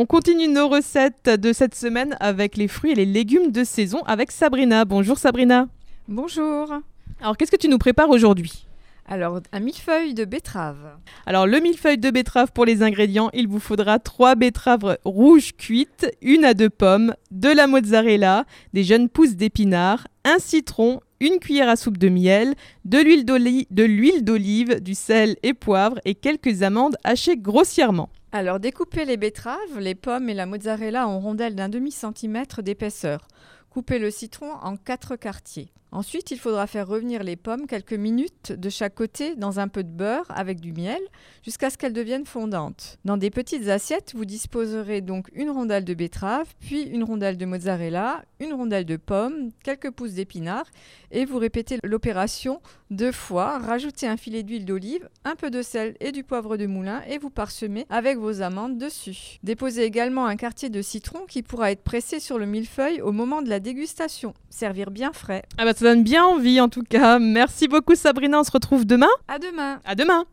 On continue nos recettes de cette semaine avec les fruits et les légumes de saison avec Sabrina. Bonjour Sabrina. Bonjour. Alors qu'est-ce que tu nous prépares aujourd'hui? Alors, un millefeuille de betterave. Alors le millefeuille de betterave pour les ingrédients, il vous faudra 3 betteraves rouges cuites, une à deux pommes, de la mozzarella, des jeunes pousses d'épinards, un citron, une cuillère à soupe de miel, de l'huile d'oli- de l'huile d'olive, du sel et poivre et quelques amandes hachées grossièrement. Alors, découpez les betteraves, les pommes et la mozzarella en rondelles d'un demi-centimètre d'épaisseur. Coupez le citron en quatre quartiers. Ensuite, il faudra faire revenir les pommes quelques minutes de chaque côté dans un peu de beurre avec du miel jusqu'à ce qu'elles deviennent fondantes. Dans des petites assiettes, vous disposerez donc une rondelle de betterave, puis une rondelle de mozzarella, une rondelle de pomme, quelques pousses d'épinards et vous répétez l'opération deux fois. Rajoutez un filet d'huile d'olive, un peu de sel et du poivre de moulin et vous parsemez avec vos amandes dessus. Déposez également un quartier de citron qui pourra être pressé sur le millefeuille au moment de la dégustation. Servir bien frais. Ah bah ça donne bien envie en tout cas. Merci beaucoup Sabrina, on se retrouve demain. À demain À demain.